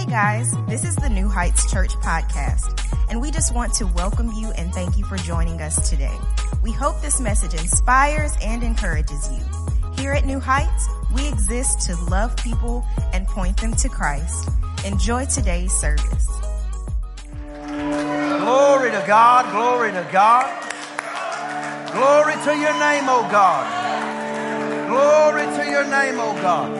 Hey guys, this is the New Heights Church podcast, and we just want to welcome you and thank you for joining us today. We hope this message inspires and encourages you. Here at New Heights, we exist to love people and point them to Christ. Enjoy today's service. Glory to God, glory to God. Glory to your name, O God. Glory to your name, O God.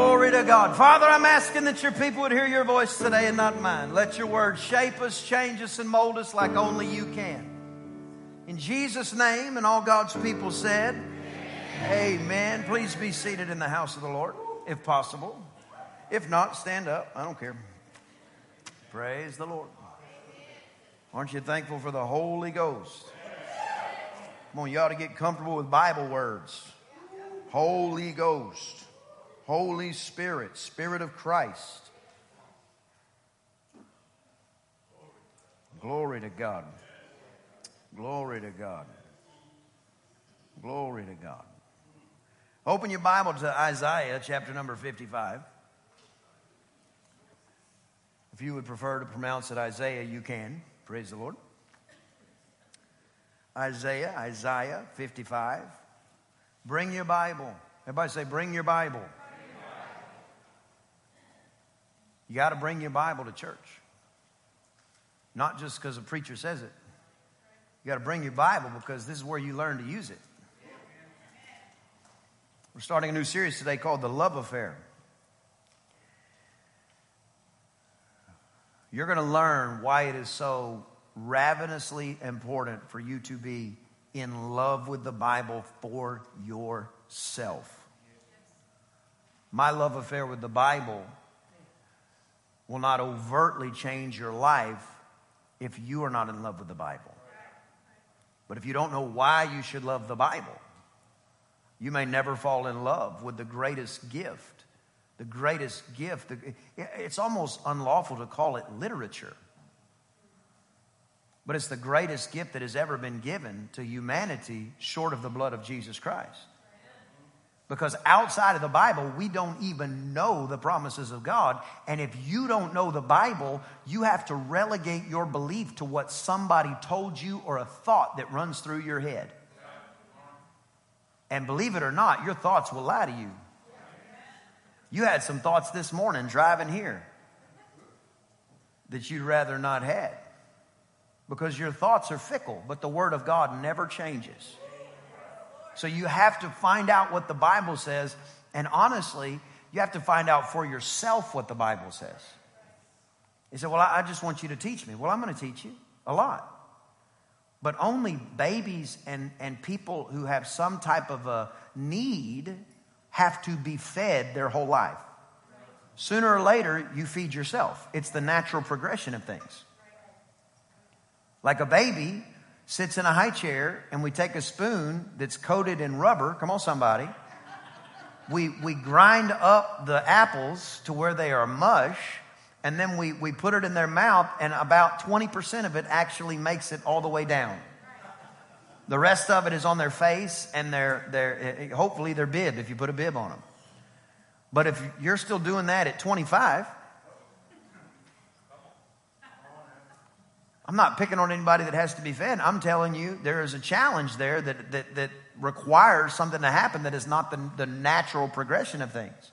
Glory to God. Father, I'm asking that your people would hear your voice today and not mine. Let your word shape us, change us, and mold us like only you can. In Jesus' name, and all God's people said, Amen. Amen. Please be seated in the house of the Lord, if possible. If not, stand up. I don't care. Praise the Lord. Aren't you thankful for the Holy Ghost? Come on, you ought to get comfortable with Bible words. Holy Ghost. Holy Spirit, Spirit of Christ. Glory to God. Glory to God. Glory to God. Open your Bible to Isaiah chapter number 55. If you would prefer to pronounce it Isaiah, you can. Praise the Lord. Isaiah, Isaiah 55. Bring your Bible. Everybody say, Bring your Bible. You got to bring your Bible to church. Not just because a preacher says it. You got to bring your Bible because this is where you learn to use it. We're starting a new series today called The Love Affair. You're going to learn why it is so ravenously important for you to be in love with the Bible for yourself. My love affair with the Bible will not overtly change your life if you are not in love with the Bible. But if you don't know why you should love the Bible, you may never fall in love with the greatest gift. The greatest gift. It's almost unlawful to call it literature. But it's the greatest gift that has ever been given to humanity short of the blood of Jesus Christ. Because outside of the Bible, we don't even know the promises of God. And if you don't know the Bible, you have to relegate your belief to what somebody told you or a thought that runs through your head. And believe it or not, your thoughts will lie to you. You had some thoughts this morning driving here that you'd rather not had because your thoughts are fickle, but the Word of God never changes. So you have to find out what the Bible says. And honestly, you have to find out for yourself what the Bible says. He said, Well, I just want you to teach me. Well, I'm going to teach you a lot. But only babies and, and people who have some type of a need have to be fed their whole life. Sooner or later, you feed yourself. It's the natural progression of things. Like a baby, sits in a high chair and we take a spoon that's coated in rubber. Come on, somebody. We, we grind up the apples to where they are mush and then we, we put it in their mouth and about 20% of it actually makes it all the way down. The rest of it is on their face and their, their hopefully their bib if you put a bib on them. But if you're still doing that at 25, I'm not picking on anybody that has to be fed. I'm telling you, there is a challenge there that, that, that requires something to happen that is not the, the natural progression of things.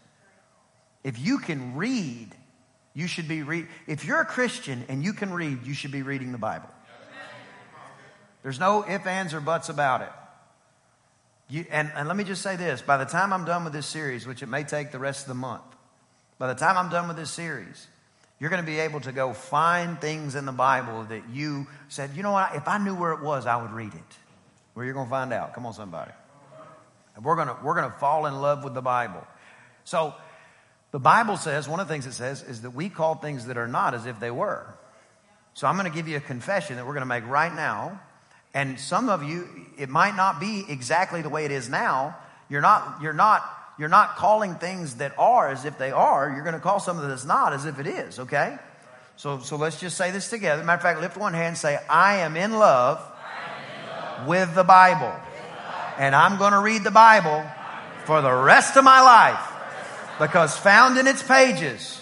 If you can read, you should be read. If you're a Christian and you can read, you should be reading the Bible. There's no ifs, ands, or buts about it. You, and, and let me just say this by the time I'm done with this series, which it may take the rest of the month, by the time I'm done with this series, you're going to be able to go find things in the Bible that you said, you know what, if I knew where it was, I would read it. Where you're going to find out. Come on, somebody. We're going to, we're going to fall in love with the Bible. So, the Bible says, one of the things it says is that we call things that are not as if they were. So, I'm going to give you a confession that we're going to make right now. And some of you, it might not be exactly the way it is now. You're not, you're not you're not calling things that are as if they are. You're going to call something that's not as if it is, okay? So, so let's just say this together. Matter of fact, lift one hand and say, I am in love, am in love with, the with the Bible. And I'm going to read the Bible for the rest of my life because found in its pages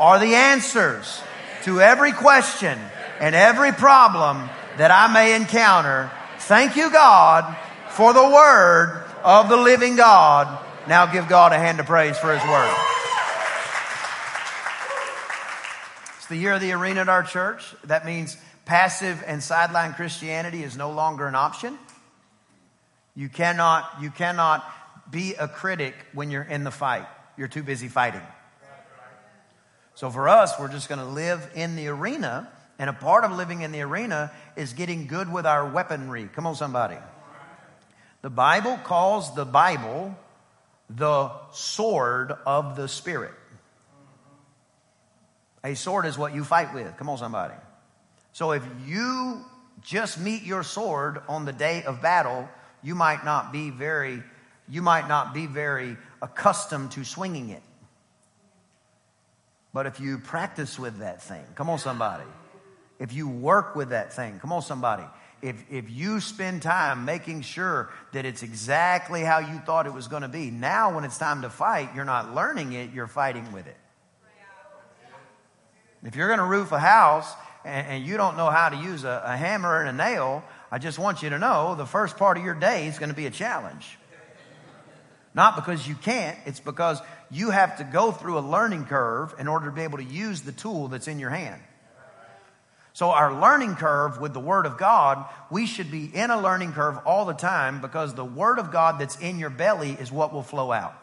are the answers to every question and every problem that I may encounter. Thank you, God, for the word of the living God. Now give God a hand of praise for his word. It's the year of the arena at our church. That means passive and sideline Christianity is no longer an option. You cannot, you cannot be a critic when you're in the fight. You're too busy fighting. So for us, we're just going to live in the arena. And a part of living in the arena is getting good with our weaponry. Come on, somebody. The Bible calls the Bible the sword of the Spirit. A sword is what you fight with. Come on, somebody. So if you just meet your sword on the day of battle, you might not be very, you might not be very accustomed to swinging it. But if you practice with that thing, come on, somebody. If you work with that thing, come on, somebody. If, if you spend time making sure that it's exactly how you thought it was going to be, now when it's time to fight, you're not learning it, you're fighting with it. If you're going to roof a house and, and you don't know how to use a, a hammer and a nail, I just want you to know the first part of your day is going to be a challenge. Not because you can't, it's because you have to go through a learning curve in order to be able to use the tool that's in your hand. So, our learning curve with the Word of God, we should be in a learning curve all the time because the Word of God that's in your belly is what will flow out.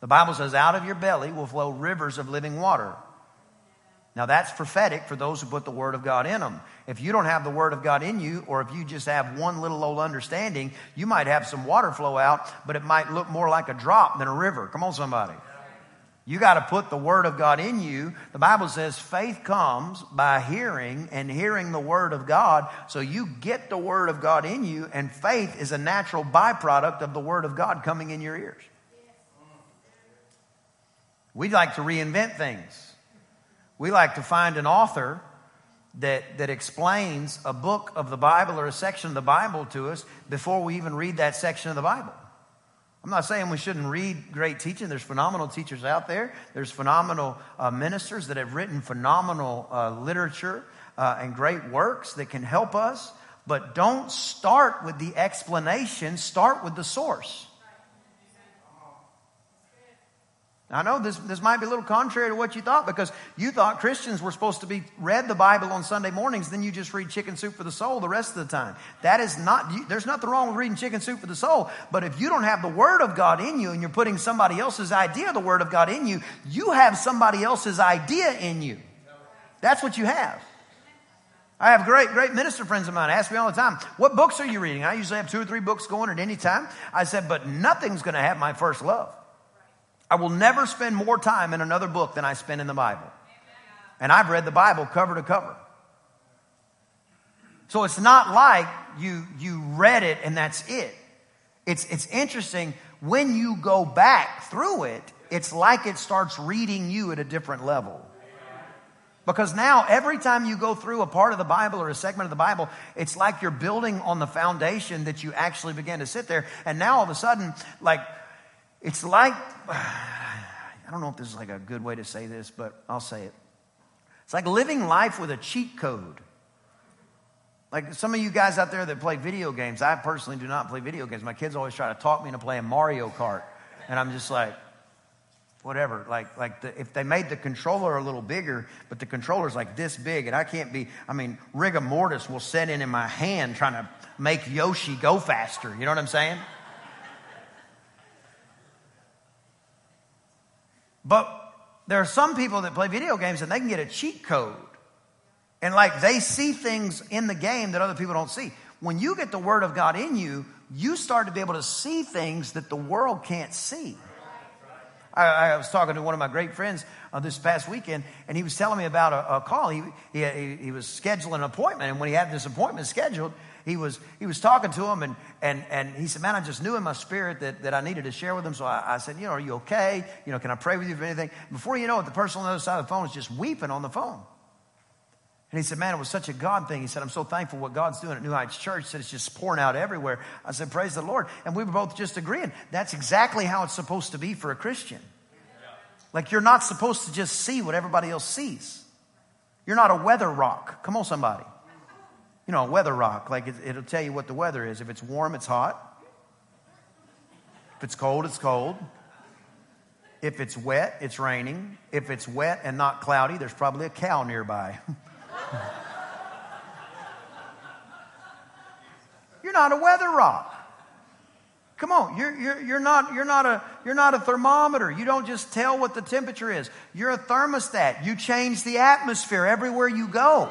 The Bible says, out of your belly will flow rivers of living water. Now, that's prophetic for those who put the Word of God in them. If you don't have the Word of God in you, or if you just have one little old understanding, you might have some water flow out, but it might look more like a drop than a river. Come on, somebody. You got to put the Word of God in you. The Bible says faith comes by hearing and hearing the Word of God. So you get the Word of God in you, and faith is a natural byproduct of the Word of God coming in your ears. We like to reinvent things. We like to find an author that, that explains a book of the Bible or a section of the Bible to us before we even read that section of the Bible. I'm not saying we shouldn't read great teaching. There's phenomenal teachers out there. There's phenomenal uh, ministers that have written phenomenal uh, literature uh, and great works that can help us. But don't start with the explanation, start with the source. I know this, this might be a little contrary to what you thought because you thought Christians were supposed to be read the Bible on Sunday mornings, then you just read chicken soup for the soul the rest of the time. That is not, you, there's nothing wrong with reading chicken soup for the soul. But if you don't have the Word of God in you and you're putting somebody else's idea of the Word of God in you, you have somebody else's idea in you. That's what you have. I have great, great minister friends of mine ask me all the time, what books are you reading? I usually have two or three books going at any time. I said, but nothing's going to have my first love. I will never spend more time in another book than I spend in the Bible. And I've read the Bible cover to cover. So it's not like you, you read it and that's it. It's, it's interesting when you go back through it, it's like it starts reading you at a different level. Because now, every time you go through a part of the Bible or a segment of the Bible, it's like you're building on the foundation that you actually began to sit there. And now all of a sudden, like it's like, I don't know if this is like a good way to say this, but I'll say it. It's like living life with a cheat code. Like some of you guys out there that play video games, I personally do not play video games. My kids always try to talk me into playing Mario Kart. And I'm just like, whatever. Like, like the, if they made the controller a little bigger, but the controller's like this big, and I can't be, I mean, rigor mortis will set in in my hand trying to make Yoshi go faster. You know what I'm saying? But there are some people that play video games and they can get a cheat code. And like they see things in the game that other people don't see. When you get the word of God in you, you start to be able to see things that the world can't see. I, I was talking to one of my great friends uh, this past weekend, and he was telling me about a, a call. He, he, he was scheduling an appointment, and when he had this appointment scheduled, he was, he was talking to him and, and, and he said, man, I just knew in my spirit that, that I needed to share with him. So I, I said, you know, are you okay? You know, can I pray with you for anything? Before you know it, the person on the other side of the phone is just weeping on the phone. And he said, man, it was such a God thing. He said, I'm so thankful what God's doing at New Heights Church. He said, it's just pouring out everywhere. I said, praise the Lord. And we were both just agreeing. That's exactly how it's supposed to be for a Christian. Like you're not supposed to just see what everybody else sees. You're not a weather rock. Come on, somebody. You know, a weather rock. Like it, it'll tell you what the weather is. If it's warm, it's hot. If it's cold, it's cold. If it's wet, it's raining. If it's wet and not cloudy, there's probably a cow nearby. You're not a weather rock. Come on, you're, you're, you're, not, you're, not a, you're not a thermometer. You don't just tell what the temperature is. You're a thermostat. You change the atmosphere everywhere you go.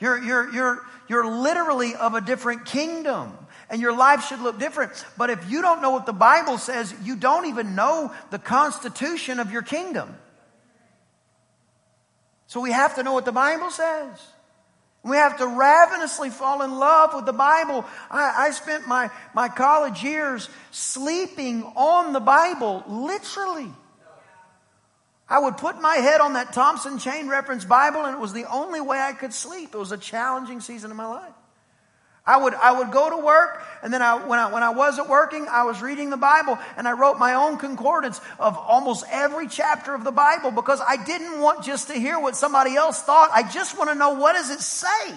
You're, you're, you're, you're literally of a different kingdom. And your life should look different. But if you don't know what the Bible says, you don't even know the constitution of your kingdom. So we have to know what the Bible says. We have to ravenously fall in love with the Bible. I, I, spent my, my college years sleeping on the Bible, literally. I would put my head on that Thompson Chain Reference Bible, and it was the only way I could sleep. It was a challenging season of my life. I would, I would go to work, and then I, when, I, when I wasn't working, I was reading the Bible, and I wrote my own concordance of almost every chapter of the Bible because I didn't want just to hear what somebody else thought. I just want to know what does it say.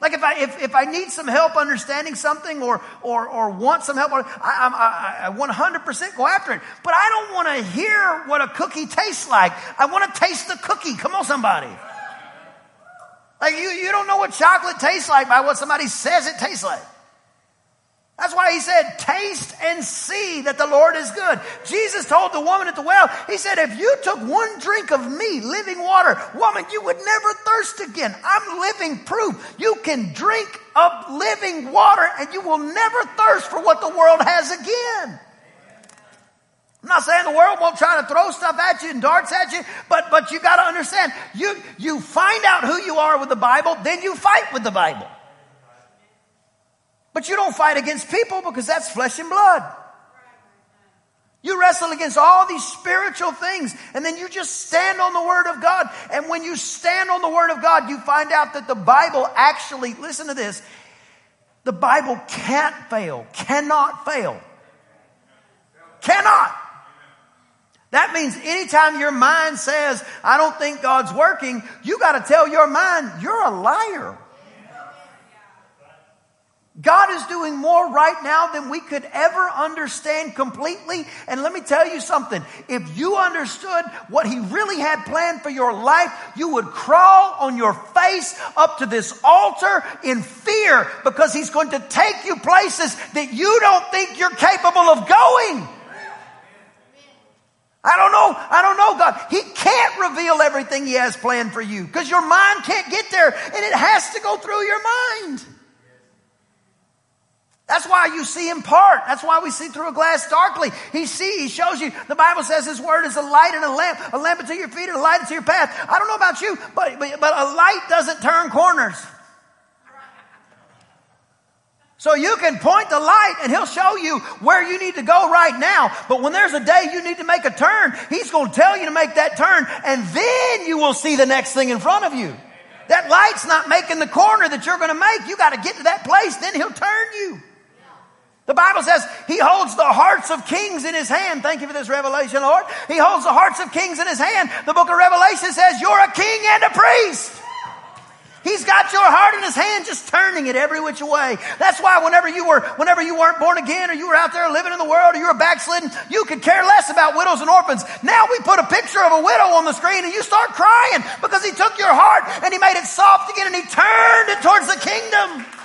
Like if I, if, if I need some help understanding something or, or, or want some help, I, I, I 100% go after it. But I don't want to hear what a cookie tastes like. I want to taste the cookie. Come on, somebody. Like you, you don't know what chocolate tastes like by what somebody says it tastes like. That's why he said, taste and see that the Lord is good. Jesus told the woman at the well, he said, if you took one drink of me, living water, woman, you would never thirst again. I'm living proof. You can drink of living water and you will never thirst for what the world has again. I'm not saying the world won't try to throw stuff at you and darts at you, but, but you gotta understand, you, you find out who you are with the Bible, then you fight with the Bible. But you don't fight against people because that's flesh and blood. You wrestle against all these spiritual things and then you just stand on the Word of God. And when you stand on the Word of God, you find out that the Bible actually, listen to this, the Bible can't fail, cannot fail. Cannot. That means anytime your mind says, I don't think God's working, you got to tell your mind, you're a liar. God is doing more right now than we could ever understand completely. And let me tell you something. If you understood what He really had planned for your life, you would crawl on your face up to this altar in fear because He's going to take you places that you don't think you're capable of going. I don't know. I don't know God. He can't reveal everything He has planned for you because your mind can't get there and it has to go through your mind. That's why you see in part. That's why we see through a glass darkly. He sees, he shows you. The Bible says his word is a light and a lamp, a lamp unto your feet and a light unto your path. I don't know about you, but, but, but a light doesn't turn corners. So you can point the light and he'll show you where you need to go right now. But when there's a day you need to make a turn, he's going to tell you to make that turn and then you will see the next thing in front of you. That light's not making the corner that you're going to make. You got to get to that place, then he'll turn you. The Bible says he holds the hearts of kings in his hand. Thank you for this revelation, Lord. He holds the hearts of kings in his hand. The book of Revelation says you're a king and a priest. He's got your heart in his hand, just turning it every which way. That's why whenever you were, whenever you weren't born again or you were out there living in the world or you were backslidden, you could care less about widows and orphans. Now we put a picture of a widow on the screen and you start crying because he took your heart and he made it soft again and he turned it towards the kingdom.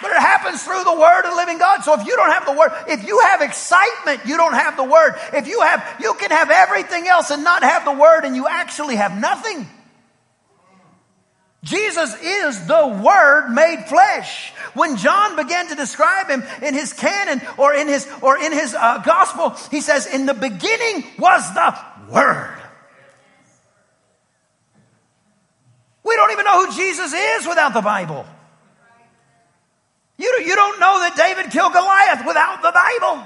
But it happens through the word of the living God. So if you don't have the word, if you have excitement, you don't have the word. If you have, you can have everything else and not have the word and you actually have nothing. Jesus is the Word made flesh. When John began to describe him in his canon or in his or in his uh, gospel, he says, "In the beginning was the Word." We don't even know who Jesus is without the Bible. You, you don't know that David killed Goliath without the Bible.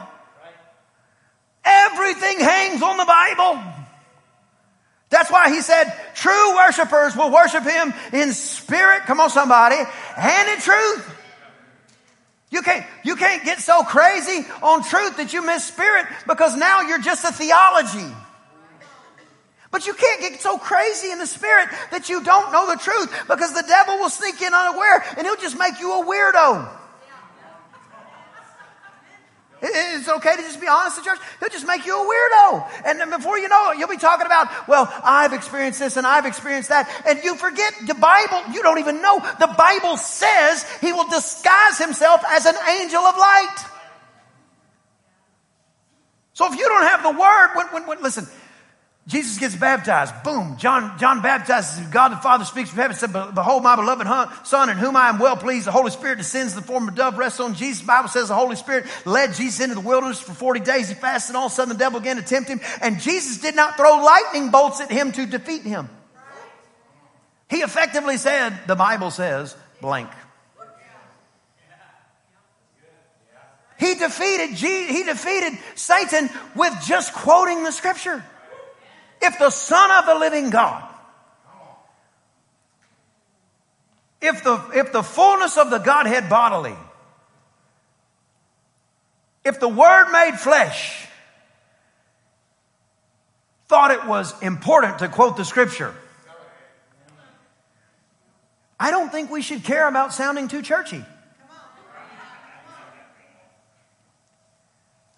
Everything hangs on the Bible. That's why he said, true worshipers will worship him in spirit, come on somebody, and in truth. You can't, you can't get so crazy on truth that you miss spirit because now you're just a theology. But you can't get so crazy in the spirit that you don't know the truth because the devil will sneak in unaware and he'll just make you a weirdo. It's okay to just be honest in church. He'll just make you a weirdo. And then before you know it, you'll be talking about, well, I've experienced this and I've experienced that. And you forget the Bible. You don't even know. The Bible says he will disguise himself as an angel of light. So if you don't have the word, when, when, when listen, Jesus gets baptized. Boom. John, John baptizes. God the Father speaks from heaven. Said, Behold, my beloved Son, in whom I am well pleased. The Holy Spirit descends in the form of a dove, rests on Jesus. The Bible says the Holy Spirit led Jesus into the wilderness for 40 days. He fasted, and all of a sudden the devil began to tempt him. And Jesus did not throw lightning bolts at him to defeat him. He effectively said, the Bible says, blank. He defeated, he defeated Satan with just quoting the scripture. If the Son of the living God, if the, if the fullness of the Godhead bodily, if the Word made flesh thought it was important to quote the Scripture, I don't think we should care about sounding too churchy.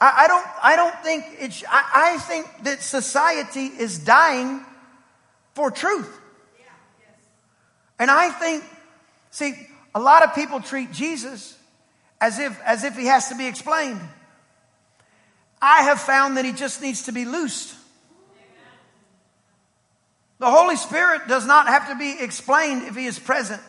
I, I don't, I don't think it's, I, I think that society is dying for truth. And I think, see, a lot of people treat Jesus as if, as if he has to be explained. I have found that he just needs to be loosed. The Holy Spirit does not have to be explained if he is present.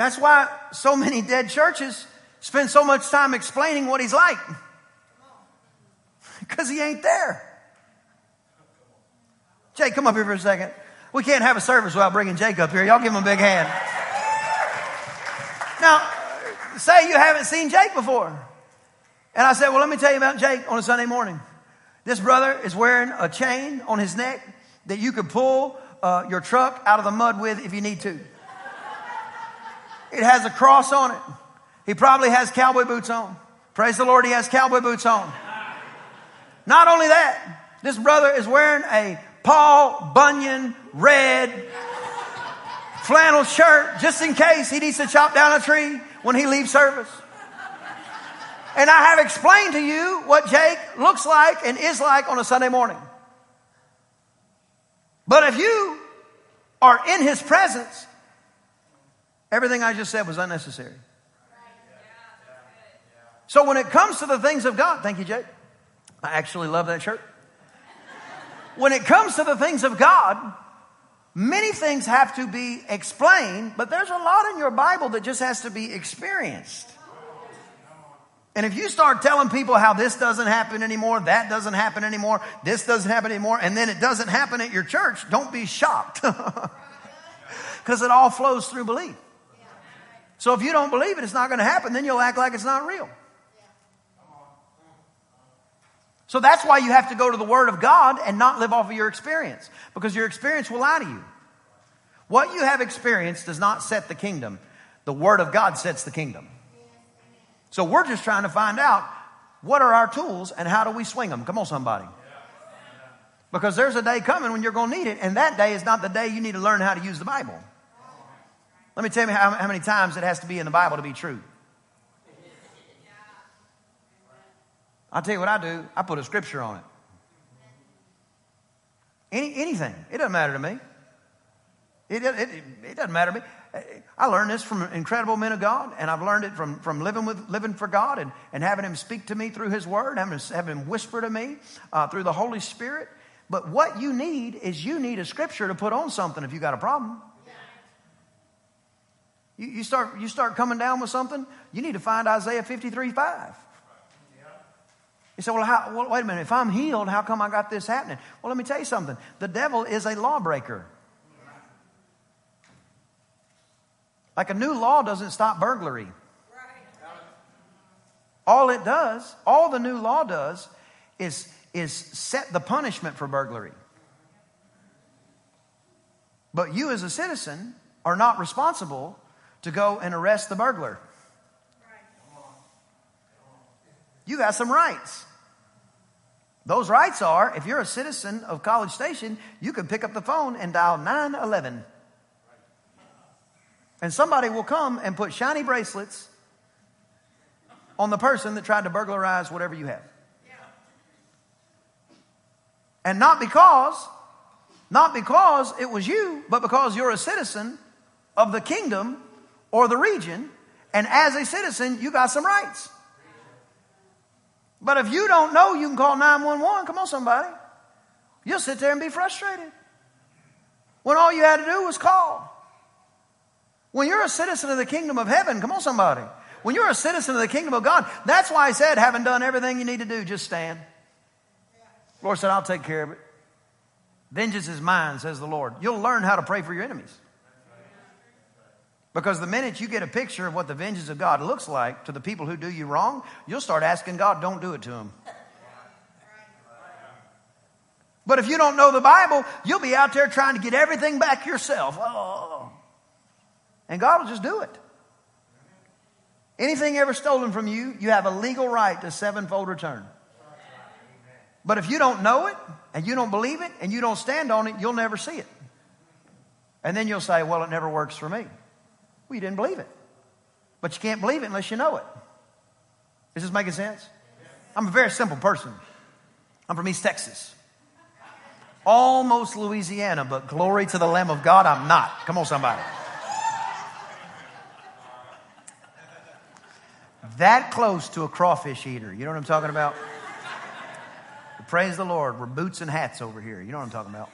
That's why so many dead churches spend so much time explaining what he's like. Because he ain't there. Jake, come up here for a second. We can't have a service without bringing Jake up here. Y'all give him a big hand. Now, say you haven't seen Jake before. And I said, well, let me tell you about Jake on a Sunday morning. This brother is wearing a chain on his neck that you could pull uh, your truck out of the mud with if you need to. It has a cross on it. He probably has cowboy boots on. Praise the Lord, he has cowboy boots on. Not only that, this brother is wearing a Paul Bunyan red flannel shirt just in case he needs to chop down a tree when he leaves service. And I have explained to you what Jake looks like and is like on a Sunday morning. But if you are in his presence, Everything I just said was unnecessary. So when it comes to the things of God, thank you, Jake. I actually love that shirt. When it comes to the things of God, many things have to be explained, but there's a lot in your Bible that just has to be experienced. And if you start telling people how this doesn't happen anymore, that doesn't happen anymore, this doesn't happen anymore, and then it doesn't happen at your church, don't be shocked. Because it all flows through belief. So if you don't believe it, it's not going to happen, then you'll act like it's not real. So that's why you have to go to the Word of God and not live off of your experience, because your experience will lie to you. What you have experienced does not set the kingdom, the Word of God sets the kingdom. So we're just trying to find out what are our tools and how do we swing them. Come on, somebody. Because there's a day coming when you're going to need it, and that day is not the day you need to learn how to use the Bible. Let me tell you how, how many times it has to be in the Bible to be true. I'll tell you what I do. I put a scripture on it. Any, anything. It doesn't matter to me. It, it, it, doesn't matter to me. I learned this from incredible men of God, and I've learned it from, from living with living for God and, and having Him speak to me through His Word, having, having Him whisper to me uh, through the Holy Spirit. But what you need is you need a scripture to put on something if you got a problem. You, you, start, you start coming down with something, you need to find Isaiah 53 5. You say, well, how, well, wait a minute. If I'm healed, how come I got this happening? Well, let me tell you something. The devil is a lawbreaker. Like a new law doesn't stop burglary. All it does, all the new law does, is, is set the punishment for burglary. But you, as a citizen, are not responsible to go and arrest the burglar. You got some rights. Those rights are if you're a citizen of College Station, you can pick up the phone and dial 911. And somebody will come and put shiny bracelets on the person that tried to burglarize whatever you have. And not because, not because it was you, but because you're a citizen of the kingdom or the region. And as a citizen, you got some rights. But if you don't know, you can call 911. Come on, somebody. You'll sit there and be frustrated. When all you had to do was call. When you're a citizen of the kingdom of heaven, come on, somebody. When you're a citizen of the kingdom of God, that's why I said, having done everything you need to do, just stand. Lord said, I'll take care of it. Vengeance is mine, says the Lord. You'll learn how to pray for your enemies. Because the minute you get a picture of what the vengeance of God looks like to the people who do you wrong, you'll start asking God, don't do it to them. But if you don't know the Bible, you'll be out there trying to get everything back yourself. Oh. And God will just do it. Anything ever stolen from you, you have a legal right to sevenfold return. But if you don't know it, and you don't believe it, and you don't stand on it, you'll never see it. And then you'll say, well, it never works for me. Well, you didn't believe it. But you can't believe it unless you know it. Is this making sense? I'm a very simple person. I'm from East Texas. Almost Louisiana, but glory to the Lamb of God, I'm not. Come on, somebody. That close to a crawfish eater. You know what I'm talking about? Praise the Lord. We're boots and hats over here. You know what I'm talking about.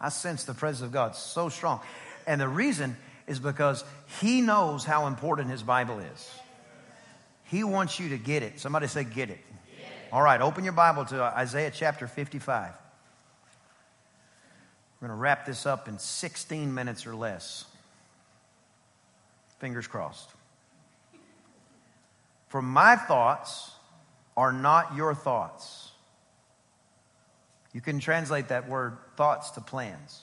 I sense the presence of God so strong. And the reason is because He knows how important His Bible is. He wants you to get it. Somebody say, get it. Get it. All right, open your Bible to Isaiah chapter 55. We're going to wrap this up in 16 minutes or less. Fingers crossed. For my thoughts are not your thoughts you can translate that word thoughts to plans.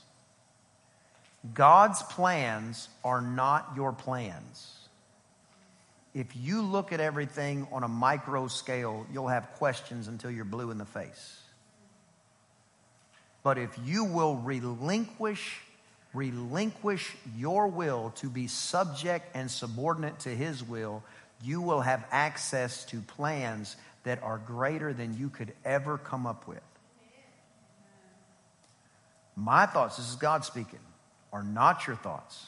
God's plans are not your plans. If you look at everything on a micro scale, you'll have questions until you're blue in the face. But if you will relinquish relinquish your will to be subject and subordinate to his will, you will have access to plans that are greater than you could ever come up with. My thoughts, this is God speaking, are not your thoughts.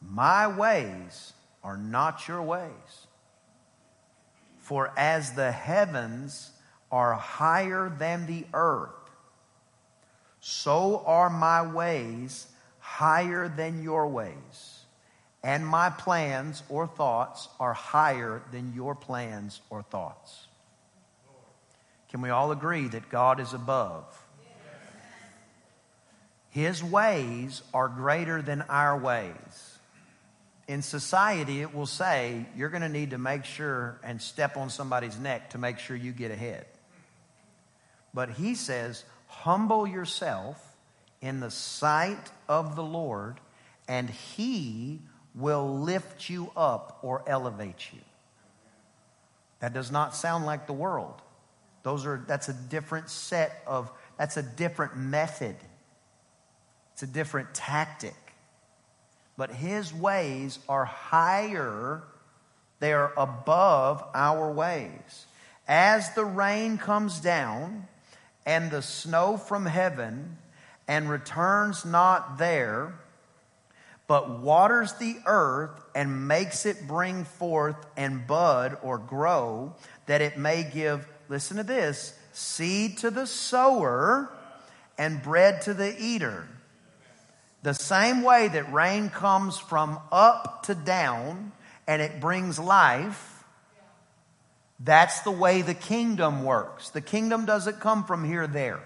My ways are not your ways. For as the heavens are higher than the earth, so are my ways higher than your ways. And my plans or thoughts are higher than your plans or thoughts. Can we all agree that God is above? His ways are greater than our ways. In society, it will say you're going to need to make sure and step on somebody's neck to make sure you get ahead. But he says, humble yourself in the sight of the Lord, and he will lift you up or elevate you. That does not sound like the world. Those are that's a different set of that's a different method. It's a different tactic. But his ways are higher, they are above our ways. As the rain comes down and the snow from heaven and returns not there, but waters the earth and makes it bring forth and bud or grow, that it may give, listen to this, seed to the sower and bread to the eater. The same way that rain comes from up to down and it brings life, that's the way the kingdom works. The kingdom doesn't come from here there.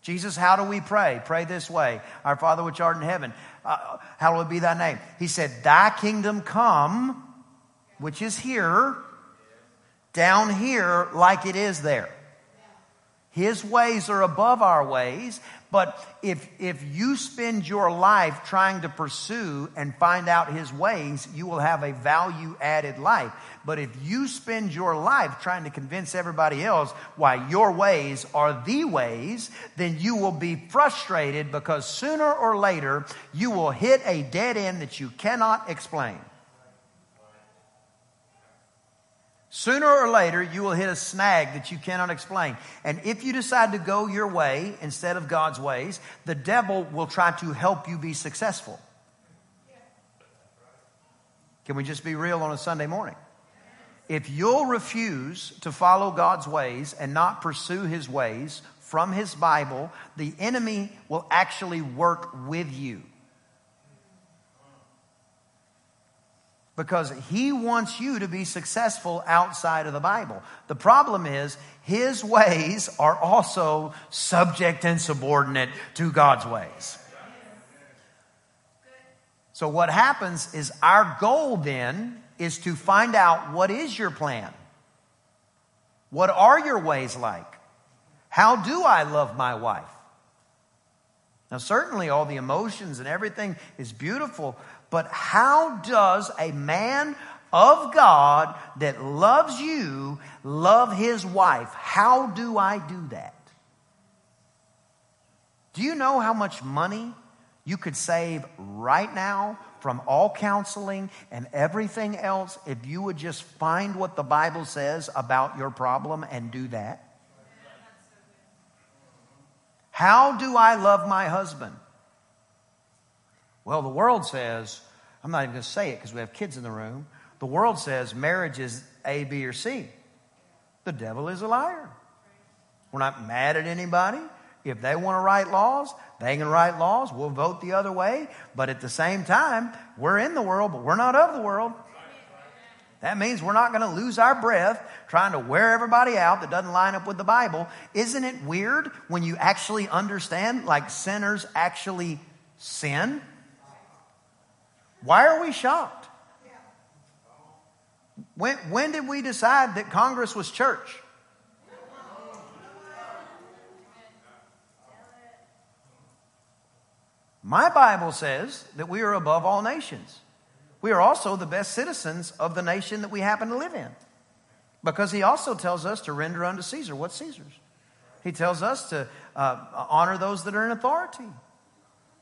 Jesus, how do we pray? Pray this way Our Father which art in heaven, uh, hallowed be thy name. He said, Thy kingdom come, which is here, down here like it is there. His ways are above our ways, But if, if you spend your life trying to pursue and find out his ways, you will have a value added life. But if you spend your life trying to convince everybody else why your ways are the ways, then you will be frustrated because sooner or later you will hit a dead end that you cannot explain. Sooner or later, you will hit a snag that you cannot explain. And if you decide to go your way instead of God's ways, the devil will try to help you be successful. Can we just be real on a Sunday morning? If you'll refuse to follow God's ways and not pursue his ways from his Bible, the enemy will actually work with you. Because he wants you to be successful outside of the Bible. The problem is his ways are also subject and subordinate to God's ways. So what happens is our goal then is to find out what is your plan? What are your ways like? How do I love my wife? Now, certainly all the emotions and everything is beautiful, but how does a man of God that loves you love his wife? How do I do that? Do you know how much money you could save right now from all counseling and everything else if you would just find what the Bible says about your problem and do that? How do I love my husband? Well, the world says, I'm not even going to say it because we have kids in the room. The world says marriage is A, B, or C. The devil is a liar. We're not mad at anybody. If they want to write laws, they can write laws. We'll vote the other way. But at the same time, we're in the world, but we're not of the world. That means we're not going to lose our breath trying to wear everybody out that doesn't line up with the Bible. Isn't it weird when you actually understand, like sinners actually sin? Why are we shocked? When, when did we decide that Congress was church? My Bible says that we are above all nations. We are also the best citizens of the nation that we happen to live in. Because he also tells us to render unto Caesar what's Caesar's. He tells us to uh, honor those that are in authority.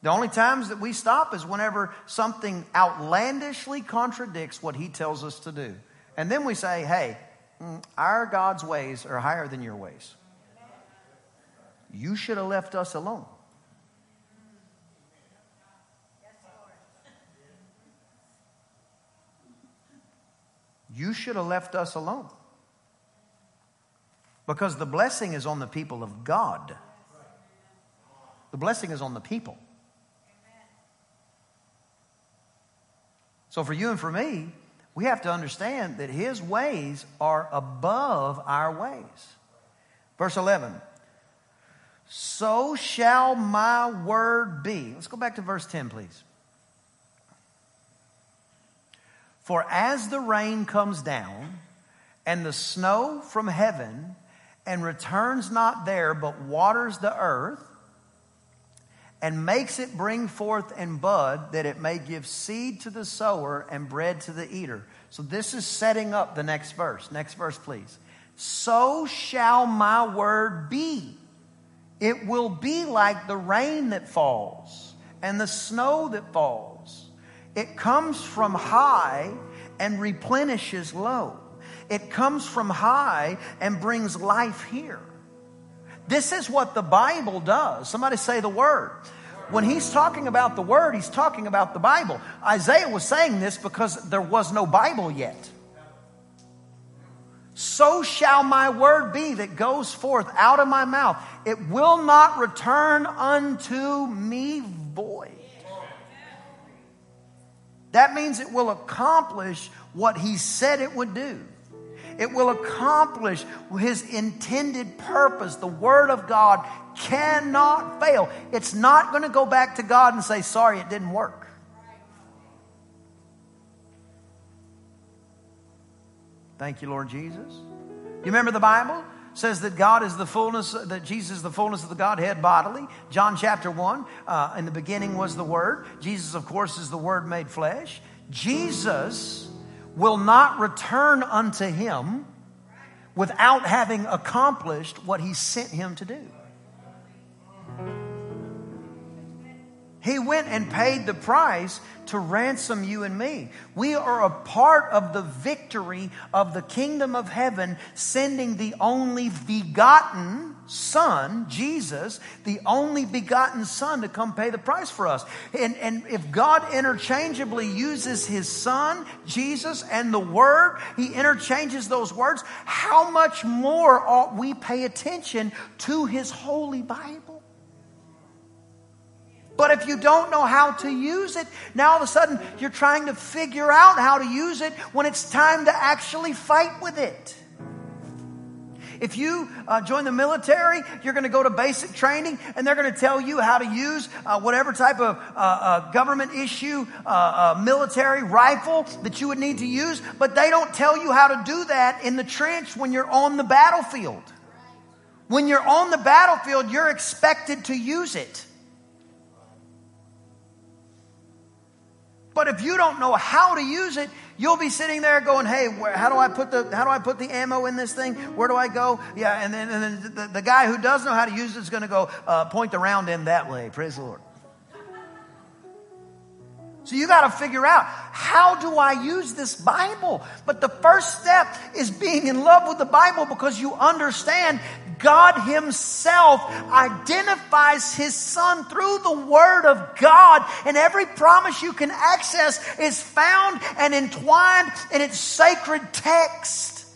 The only times that we stop is whenever something outlandishly contradicts what he tells us to do. And then we say, hey, mm, our God's ways are higher than your ways. You should have left us alone. You should have left us alone. Because the blessing is on the people of God. The blessing is on the people. So for you and for me, we have to understand that his ways are above our ways. Verse 11. So shall my word be. Let's go back to verse 10, please. For as the rain comes down and the snow from heaven and returns not there but waters the earth and makes it bring forth and bud that it may give seed to the sower and bread to the eater. So this is setting up the next verse. Next verse, please. So shall my word be. It will be like the rain that falls and the snow that falls. It comes from high and replenishes low. It comes from high and brings life here. This is what the Bible does. Somebody say the word. When he's talking about the word, he's talking about the Bible. Isaiah was saying this because there was no Bible yet. So shall my word be that goes forth out of my mouth. It will not return unto me void. That means it will accomplish what he said it would do. It will accomplish his intended purpose. The Word of God cannot fail. It's not going to go back to God and say, sorry, it didn't work. Thank you, Lord Jesus. You remember the Bible? says that God is the fullness, that Jesus is the fullness of the Godhead bodily. John chapter 1, uh, in the beginning was the Word. Jesus, of course, is the Word made flesh. Jesus will not return unto him without having accomplished what he sent him to do. He went and paid the price to ransom you and me. We are a part of the victory of the kingdom of heaven, sending the only begotten Son, Jesus, the only begotten Son, to come pay the price for us. And, and if God interchangeably uses His Son, Jesus, and the Word, He interchanges those words, how much more ought we pay attention to His holy Bible? But if you don't know how to use it, now all of a sudden you're trying to figure out how to use it when it's time to actually fight with it. If you uh, join the military, you're going to go to basic training and they're going to tell you how to use uh, whatever type of uh, uh government issue uh, uh, military rifle that you would need to use, but they don't tell you how to do that in the trench when you're on the battlefield. When you're on the battlefield, you're expected to use it. But if you don't know how to use it, you'll be sitting there going, "Hey, where, how do I put the how do I put the ammo in this thing? Where do I go?" Yeah, and then, and then the, the guy who does know how to use it is going to go uh, point the round in that way. Praise the Lord. So you got to figure out how do I use this Bible? But the first step is being in love with the Bible because you understand God Himself identifies His Son through the Word of God. And every promise you can access is found and entwined in its sacred text.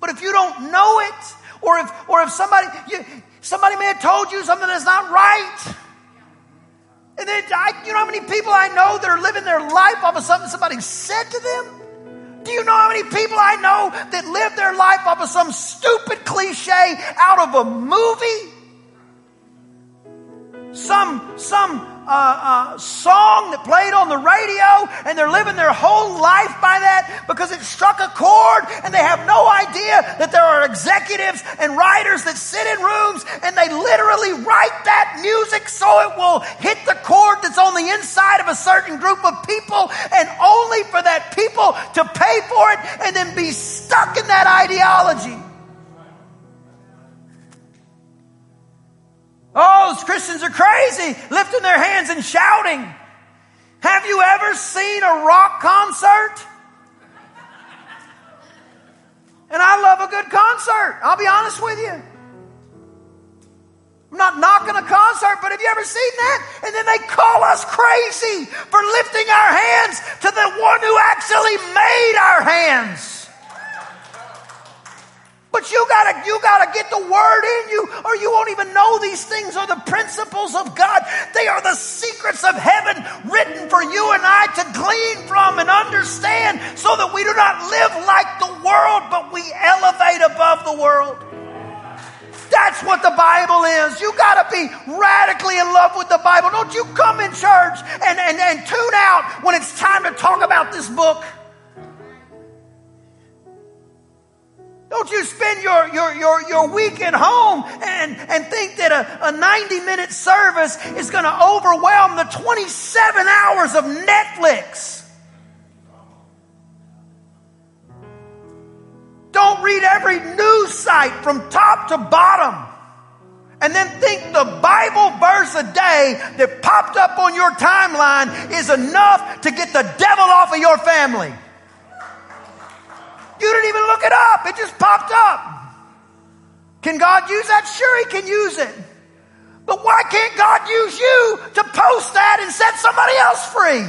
But if you don't know it, or if, or if somebody, you, somebody may have told you something that's not right, and then, I, you know how many people I know that are living their life off of something somebody said to them? Do you know how many people I know that live their life off of some stupid cliche out of a movie? Some, some uh, uh, song that played on the radio and they're living their whole life by that because it struck a chord and they have no idea that there are executives and writers that sit in rooms and they literally write that music so it will hit the chord that's on the inside of a certain group of people and only for that people to pay for it and then be stuck in that ideology. Oh, those Christians are crazy, lifting their hands and shouting. Have you ever seen a rock concert? And I love a good concert. I'll be honest with you. I'm not knocking a concert, but have you ever seen that? And then they call us crazy for lifting our hands to the one who actually made our hands. But you gotta, you gotta get the word in you or you won't even know these things are the principles of God. They are the secrets of heaven written for you and I to glean from and understand so that we do not live like the world, but we elevate above the world. That's what the Bible is. You got to be radically in love with the Bible. Don't you come in church and, and, and tune out when it's time to talk about this book. Don't you spend your, your, your, your week at home and, and think that a, a 90 minute service is going to overwhelm the 27 hours of Netflix. Don't read every news site from top to bottom and then think the Bible verse a day that popped up on your timeline is enough to get the devil off of your family. You didn't even look it up, it just popped up. Can God use that? Sure, He can use it. But why can't God use you to post that and set somebody else free?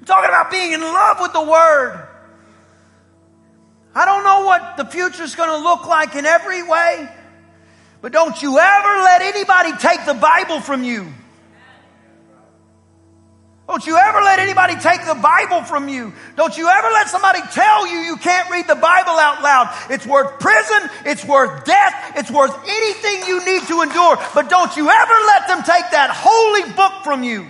I'm talking about being in love with the Word. I don't know what the future is going to look like in every way, but don't you ever let anybody take the Bible from you. Don't you ever let anybody take the Bible from you. Don't you ever let somebody tell you you can't read the Bible out loud. It's worth prison. It's worth death. It's worth anything you need to endure. But don't you ever let them take that holy book from you.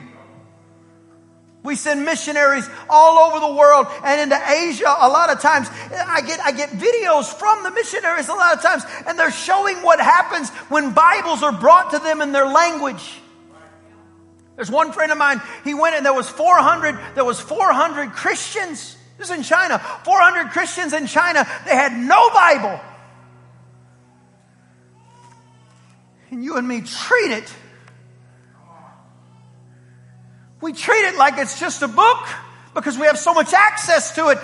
We send missionaries all over the world and into Asia a lot of times. I get, I get videos from the missionaries a lot of times and they're showing what happens when Bibles are brought to them in their language. There's one friend of mine, he went and there was 400, there was 400 Christians. This is in China. 400 Christians in China. They had no Bible. And you and me treat it we treat it like it's just a book because we have so much access to it.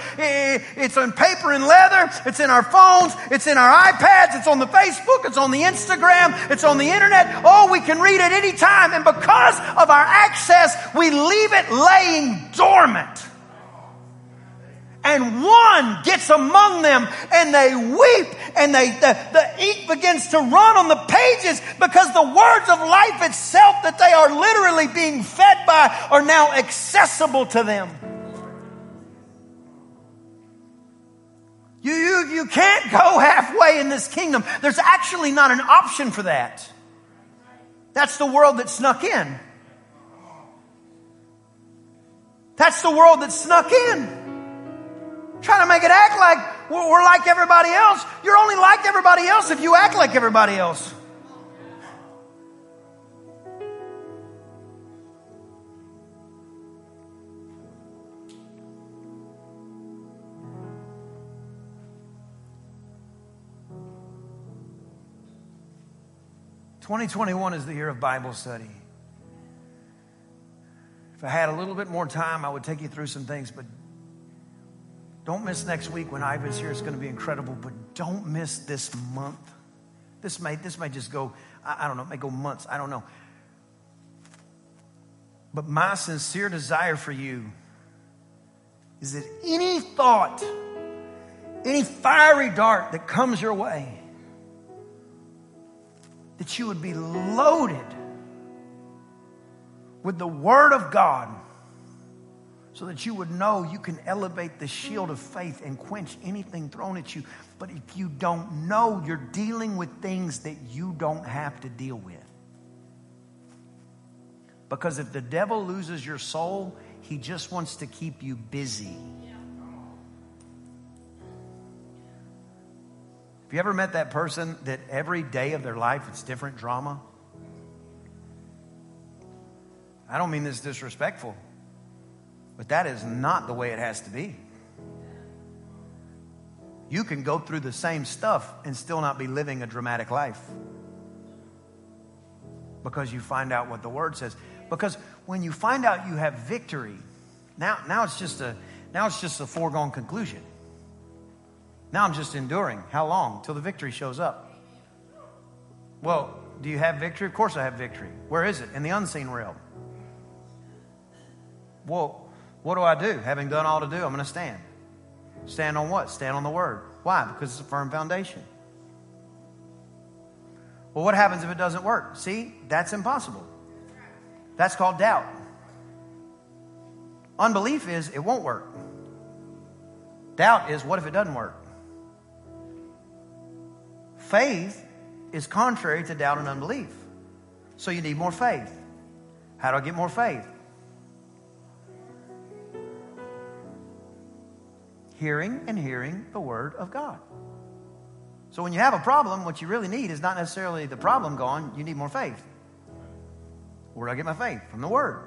It's on paper and leather. It's in our phones. It's in our iPads. It's on the Facebook. It's on the Instagram. It's on the internet. Oh, we can read it anytime. And because of our access, we leave it laying dormant and one gets among them and they weep and they the, the ink begins to run on the pages because the words of life itself that they are literally being fed by are now accessible to them you, you, you can't go halfway in this kingdom there's actually not an option for that that's the world that snuck in that's the world that snuck in Trying to make it act like we're like everybody else. You're only like everybody else if you act like everybody else. Twenty twenty one is the year of Bible study. If I had a little bit more time, I would take you through some things, but don't miss next week when Ivan's here. It's going to be incredible, but don't miss this month. This may, this may just go, I, I don't know, it may go months. I don't know. But my sincere desire for you is that any thought, any fiery dart that comes your way, that you would be loaded with the Word of God so that you would know you can elevate the shield of faith and quench anything thrown at you. But if you don't know, you're dealing with things that you don't have to deal with. Because if the devil loses your soul, he just wants to keep you busy. Have you ever met that person that every day of their life it's different drama? I don't mean this disrespectful. But that is not the way it has to be. You can go through the same stuff and still not be living a dramatic life because you find out what the word says. Because when you find out you have victory, now, now it's just a now it's just a foregone conclusion. Now I'm just enduring. How long? Till the victory shows up. Well, do you have victory? Of course I have victory. Where is it? In the unseen realm. Well, what do I do? Having done all to do, I'm going to stand. Stand on what? Stand on the word. Why? Because it's a firm foundation. Well, what happens if it doesn't work? See, that's impossible. That's called doubt. Unbelief is it won't work. Doubt is what if it doesn't work? Faith is contrary to doubt and unbelief. So you need more faith. How do I get more faith? hearing and hearing the word of God. So when you have a problem, what you really need is not necessarily the problem gone, you need more faith. Where do I get my faith? From the word.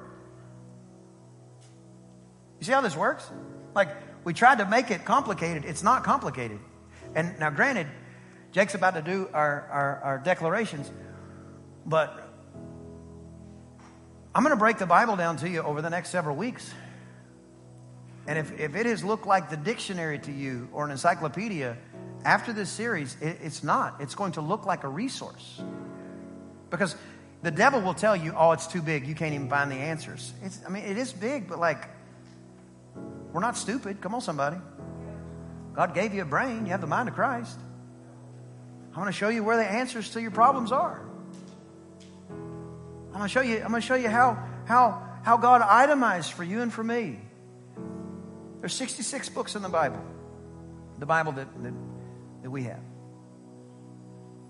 You see how this works? Like, we tried to make it complicated. It's not complicated. And now, granted, Jake's about to do our, our, our declarations, but I'm going to break the Bible down to you over the next several weeks. And if, if it has looked like the dictionary to you or an encyclopedia, after this series, it, it's not. It's going to look like a resource. Because the devil will tell you, oh, it's too big. You can't even find the answers. It's, I mean, it is big, but like, we're not stupid. Come on, somebody. God gave you a brain. You have the mind of Christ. I'm going to show you where the answers to your problems are. I'm going to show you, I'm going to show you how, how, how God itemized for you and for me. There's 66 books in the Bible, the Bible that, that, that we have.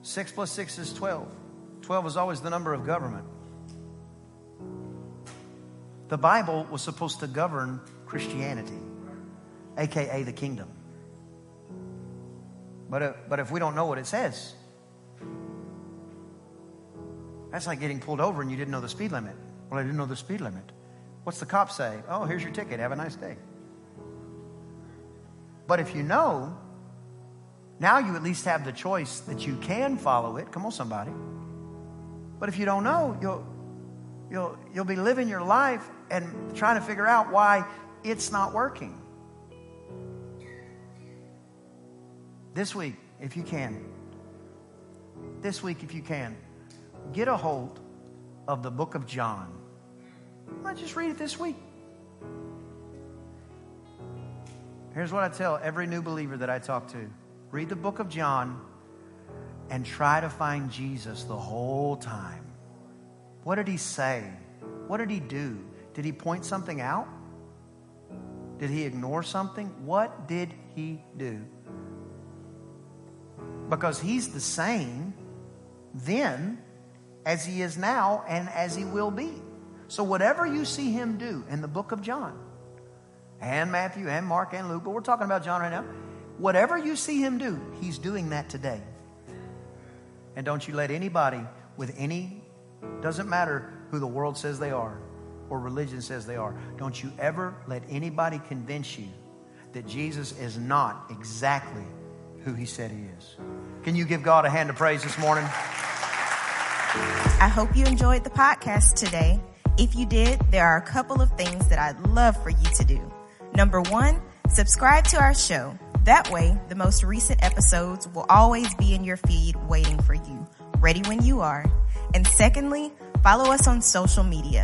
Six plus six is 12. 12 is always the number of government. The Bible was supposed to govern Christianity, aka the kingdom. But, uh, but if we don't know what it says, that's like getting pulled over and you didn't know the speed limit. Well, I didn't know the speed limit. What's the cop say? Oh, here's your ticket. Have a nice day. But if you know, now you at least have the choice that you can follow it. Come on, somebody. But if you don't know, you'll, you'll, you'll be living your life and trying to figure out why it's not working. This week, if you can, this week, if you can, get a hold of the book of John. I just read it this week? Here's what I tell every new believer that I talk to read the book of John and try to find Jesus the whole time. What did he say? What did he do? Did he point something out? Did he ignore something? What did he do? Because he's the same then as he is now and as he will be. So, whatever you see him do in the book of John, and Matthew and Mark and Luke, but we're talking about John right now. Whatever you see him do, he's doing that today. And don't you let anybody with any, doesn't matter who the world says they are or religion says they are, don't you ever let anybody convince you that Jesus is not exactly who he said he is. Can you give God a hand of praise this morning? I hope you enjoyed the podcast today. If you did, there are a couple of things that I'd love for you to do. Number one, subscribe to our show. That way, the most recent episodes will always be in your feed waiting for you, ready when you are. And secondly, follow us on social media.